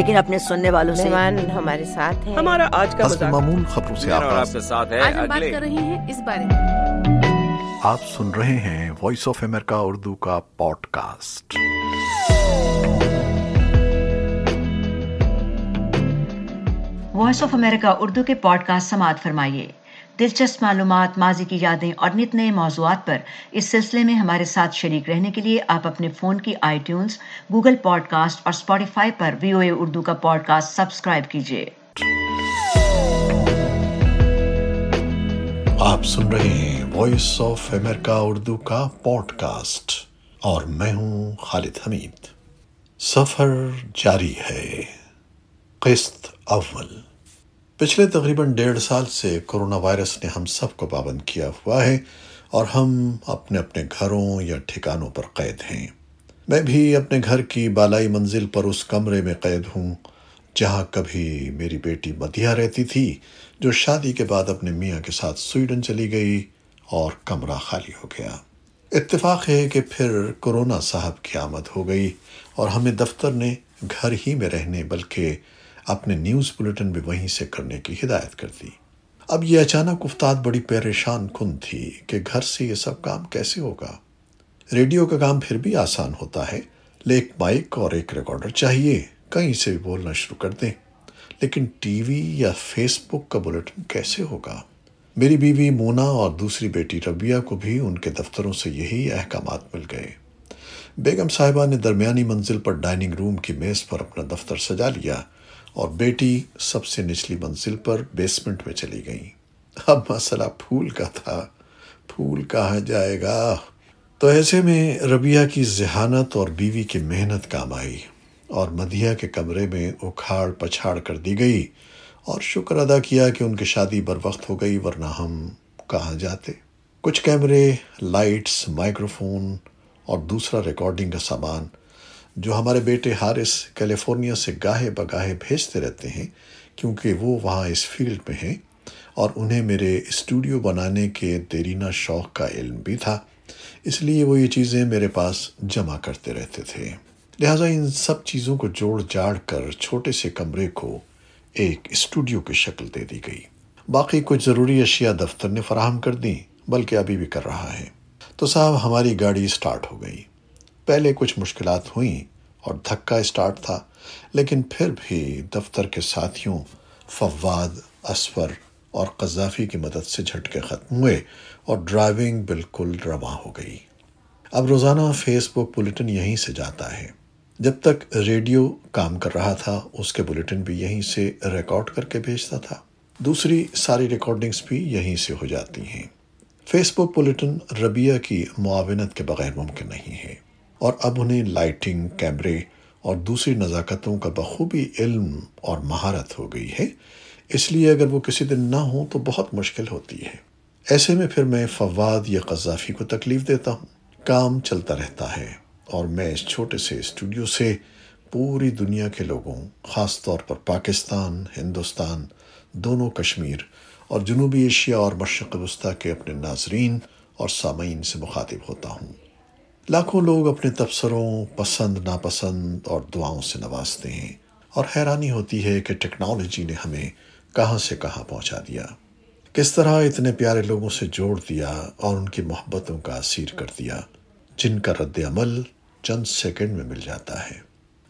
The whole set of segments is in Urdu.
لیکن اپنے سننے والوں سے۔ ہمارے ساتھ ہیں۔ ہمارا آج کا معمول خبروں سے آپ کے ساتھ ہے آج ہم بات کر رہے ہیں اس بارے میں۔ آپ سن رہے ہیں وائس آف امریکہ اردو کا podcast voice of America Urdu کے پوڈ کاسٹ سماعت فرمائیے۔ دلچسپ معلومات، ماضی کی یادیں اور نت نئے موضوعات پر اس سلسلے میں ہمارے ساتھ شریک رہنے کے لیے آپ اپنے فون کی iTunes, Google podcast اور اسپوٹیفائی پر وی او اے اردو کا پوڈ کاسٹ سبسکرائب کیجیے۔ آپ سن رہے ہیں وائس آف امریکہ اردو کا پوڈ کاسٹ اور میں ہوں خالد حمید۔ سفر جاری ہے قسط اول۔ پچھلے تقریباً ڈیڑھ سال سے کرونا وائرس نے ہم سب کو پابند کیا ہوا ہے اور ہم اپنے اپنے گھروں یا ٹھکانوں پر قید ہیں۔ میں بھی اپنے گھر کی بالائی منزل پر اس کمرے میں قید ہوں، جہاں کبھی میری بیٹی مدیہ رہتی تھی، جو شادی کے بعد اپنے میاں کے ساتھ سویڈن چلی گئی اور کمرہ خالی ہو گیا۔ اتفاق ہے کہ پھر کرونا صاحب کی آمد ہو گئی اور ہمیں دفتر نے گھر ہی میں رہنے، بلکہ اپنے نیوز بلیٹن بھی وہیں سے کرنے کی ہدایت کر دی۔ اب یہ اچانک افتاد بڑی پریشان کن تھی کہ گھر سے یہ سب کام کیسے ہوگا۔ ریڈیو کا کام پھر بھی آسان ہوتا ہے۔ لے ایک مائک اور ایک ریکارڈر چاہیے، کہیں سے بھی بولنا شروع کر دیں۔ لیکن ٹی وی یا فیس بک کا بلیٹن کیسے ہوگا؟ میری بیوی مونا اور دوسری بیٹی ربیہ کو بھی ان کے دفتروں سے یہی احکامات مل گئے۔ بیگم صاحبہ نے درمیانی منزل پر ڈائننگ روم کی میز پر اپنا دفتر سجا لیا۔ اور بیٹی سب سے نچلی منزل پر بیسمنٹ میں چلی گئی اب مسئلہ پھول کا تھا۔ پھول کہاں جائے گا؟ تو ایسے میں ربیہ کی ذہانت اور بیوی کی محنت کام آئی اور مدیہ کے کمرے میں اکھاڑ پچھاڑ کر دی گئی اور شکر ادا کیا کہ ان کی شادی بر وقت ہو گئی ورنہ ہم کہاں جاتے۔ کچھ کیمرے، لائٹس مائکروفون اور دوسرا ریکارڈنگ کا سامان جو ہمارے بیٹے حارث کیلیفورنیا سے گاہے بگاہے بھیجتے رہتے ہیں، کیونکہ وہ وہاں اس فیلڈ میں ہیں۔ اور انہیں میرے اسٹوڈیو بنانے کے دیرینہ شوق کا علم بھی تھا۔ اس لیے وہ یہ چیزیں میرے پاس جمع کرتے رہتے تھے۔ لہٰذا ان سب چیزوں کو جوڑ جاڑ کر چھوٹے سے کمرے کو ایک اسٹوڈیو کی شکل دے دی گئی۔ باقی کچھ ضروری اشیاء دفتر نے فراہم کر دیں، بلکہ ابھی بھی کر رہا ہے۔ تو صاحب، ہماری گاڑی اسٹارٹ ہو گئی۔ پہلے کچھ مشکلات ہوئیں اور دھکا اسٹارٹ تھا، لیکن پھر بھی دفتر کے ساتھیوں فواد اسفر اور قذافی کی مدد سے جھٹکے ختم ہوئے اور ڈرائیونگ بالکل رواں ہو گئی۔ اب روزانہ فیس بک بلیٹن یہیں سے جاتا ہے۔ جب تک ریڈیو کام کر رہا تھا، اس کے بلیٹن بھی یہیں سے ریکارڈ کر کے بھیجتا تھا۔ دوسری ساری ریکارڈنگز بھی یہیں سے ہو جاتی ہیں۔ فیس بک بلیٹن ربیہ کی معاونت کے بغیر ممکن نہیں ہے۔ اور اب انہیں لائٹنگ، کیمرے اور دوسری نزاکتوں کا بخوبی علم اور مہارت ہو گئی ہے۔ اس لیے اگر وہ کسی دن نہ ہوں تو بہت مشکل ہوتی ہے۔ ایسے میں پھر میں فواد یا قذافی کو تکلیف دیتا ہوں۔ کام چلتا رہتا ہے اور میں اس چھوٹے سے اسٹوڈیو سے پوری دنیا کے لوگوں، خاص طور پر پاکستان، ہندوستان، دونوں کشمیر اور جنوبی ایشیا اور مشرق وسطیٰ کے اپنے ناظرین اور سامعین سے مخاطب ہوتا ہوں۔ لاکھوں لوگ اپنے تبصروں، پسند، ناپسند اور دعاؤں سے نوازتے ہیں اور حیرانی ہوتی ہے کہ ٹیکنالوجی نے ہمیں کہاں سے کہاں پہنچا دیا۔ کس طرح اتنے پیارے لوگوں سے جوڑ دیا اور ان کی محبتوں کا اسیر کر دیا، جن کا رد عمل چند سیکنڈ میں مل جاتا ہے۔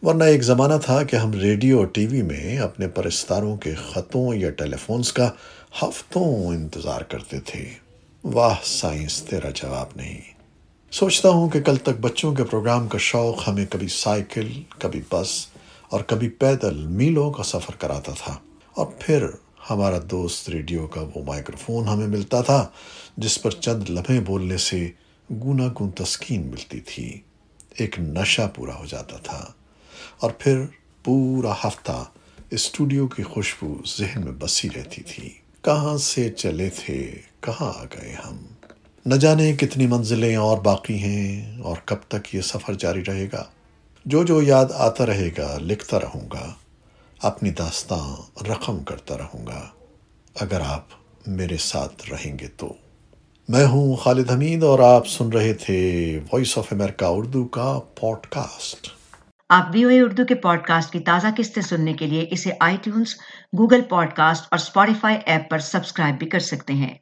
ورنہ ایک زمانہ تھا کہ ہم ریڈیو اور ٹی وی میں اپنے پرستاروں کے خطوں یا ٹیلی فونز کا ہفتوں انتظار کرتے تھے۔ واہ، سائنس، تیرا جواب نہیں۔ سوچتا ہوں کہ کل تک بچوں کے پروگرام کا شوق ہمیں کبھی سائیکل، کبھی بس اور کبھی پیدل میلوں کا سفر کراتا تھا۔ اور پھر ہمارا دوست ریڈیو کا وہ مائکروفون ہمیں ملتا تھا، جس پر چند لمحے بولنے سے گنا گن تسکین ملتی تھی۔ ایک نشہ پورا ہو جاتا تھا۔ اور پھر پورا ہفتہ اسٹوڈیو کی خوشبو ذہن میں بسی رہتی تھی۔ کہاں سے چلے تھے، کہاں آ گئے ہم؟ نہ جانے کتنی منزلیں اور باقی ہیں اور کب تک یہ سفر جاری رہے گا۔ جو جو یاد آتا رہے گا، لکھتا رہوں گا، اپنی داستان رقم کرتا رہوں گا۔ اگر آپ میرے ساتھ رہیں گے تو۔ میں ہوں خالد حمید اور آپ سن رہے تھے وائس آف امریکہ اردو کا پوڈ کاسٹ آپ وی او اے اردو کے پوڈ کاسٹ کی تازہ قسطیں سننے کے لیے اسے iTunes Google podcast اور اسپوٹیفائی ایپ پر سبسکرائب بھی کر سکتے ہیں۔